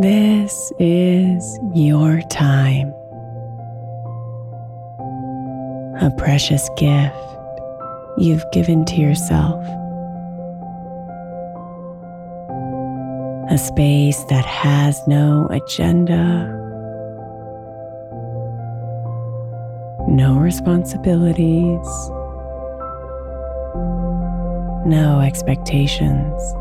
This is your time, a precious gift you've given to yourself, a space that has no agenda, no responsibilities, no expectations.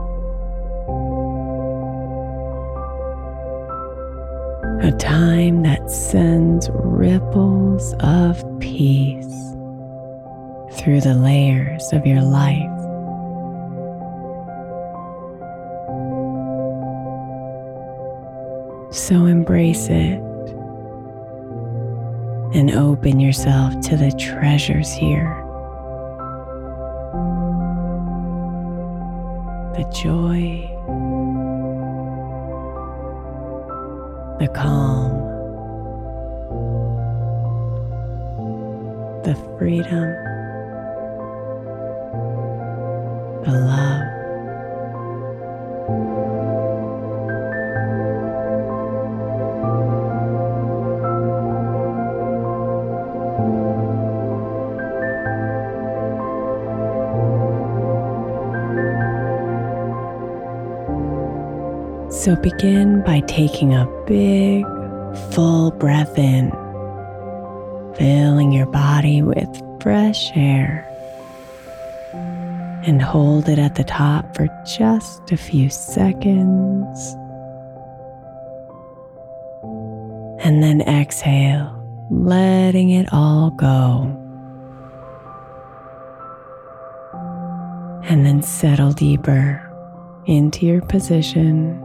A time that sends ripples of peace through the layers of your life. So embrace it and open yourself to the treasures here. The joy, the calm, the freedom, the love. So begin by taking a big, full breath in, filling your body with fresh air. and hold it at the top for just a few seconds. And then exhale, letting it all go. And then settle deeper into your position,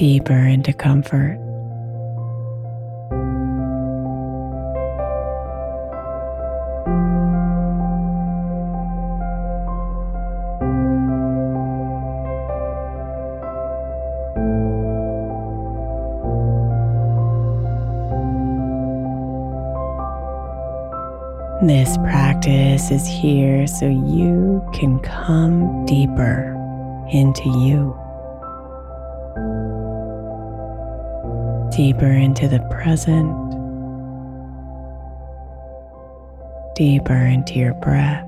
deeper into comfort. This practice is here so you can come deeper into you, deeper into the present, deeper into your breath.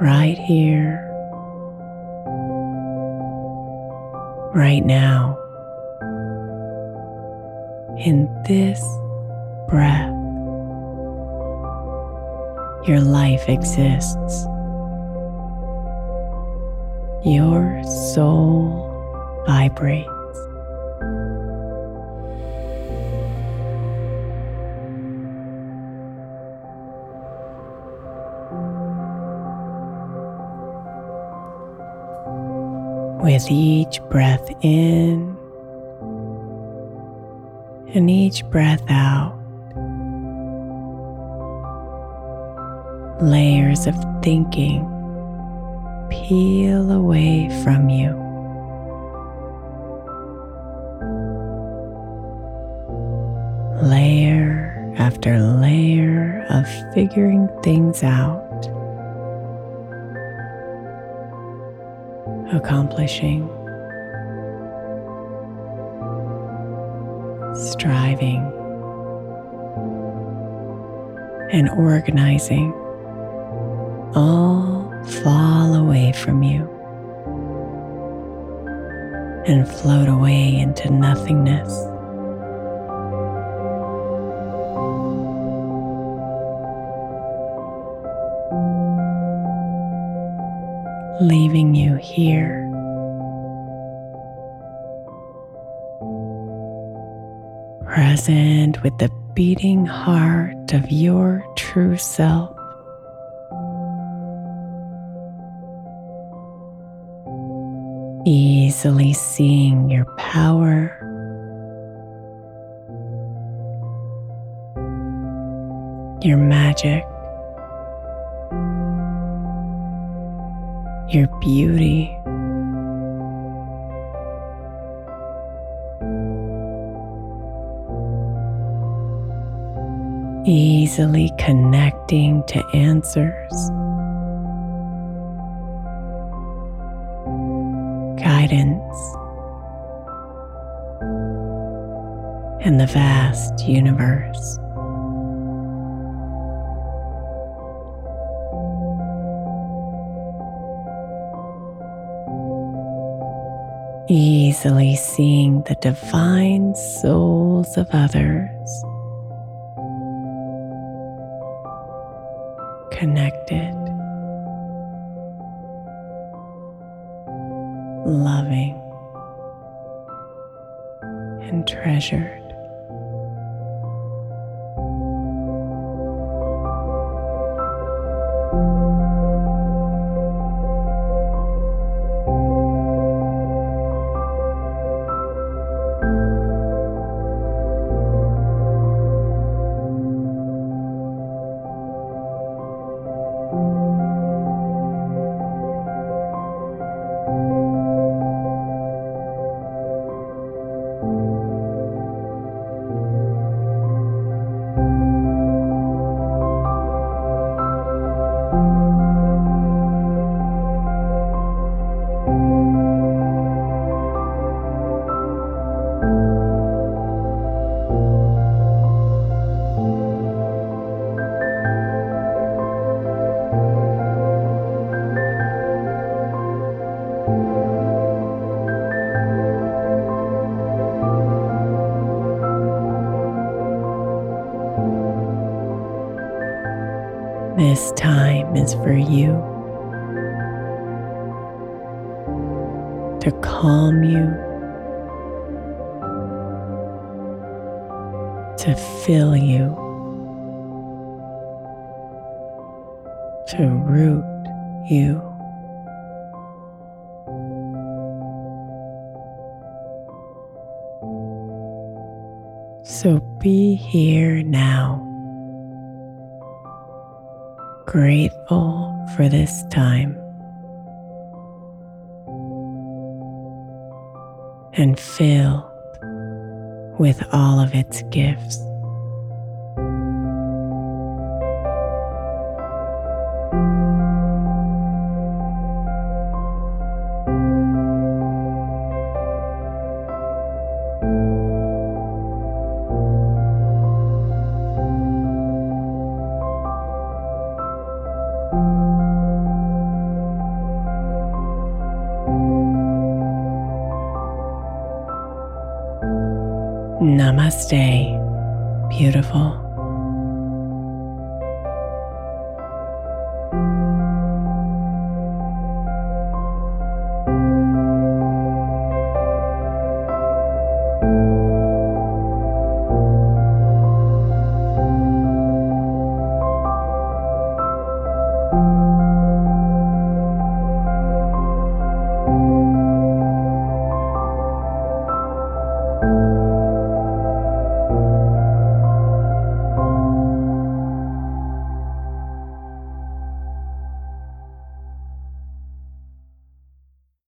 right here, right now, in this breath. Your life exists. Your soul vibrates. with each breath in and each breath out. Layers of thinking peel away from you. Layer after layer of figuring things out. accomplishing, striving, and organizing all fall away from you and float away into nothingness. leaving you here. Present with the beating heart of your true self. Easily seeing your power. Your magic. your beauty. Easily connecting to answers, guidance, and the vast universe. easily seeing the divine souls of others connected, loving, and treasured. Is for you to calm you, to fill you, to root you. So be here now, grateful for this time, and filled with all of its gifts. Namaste, beautiful.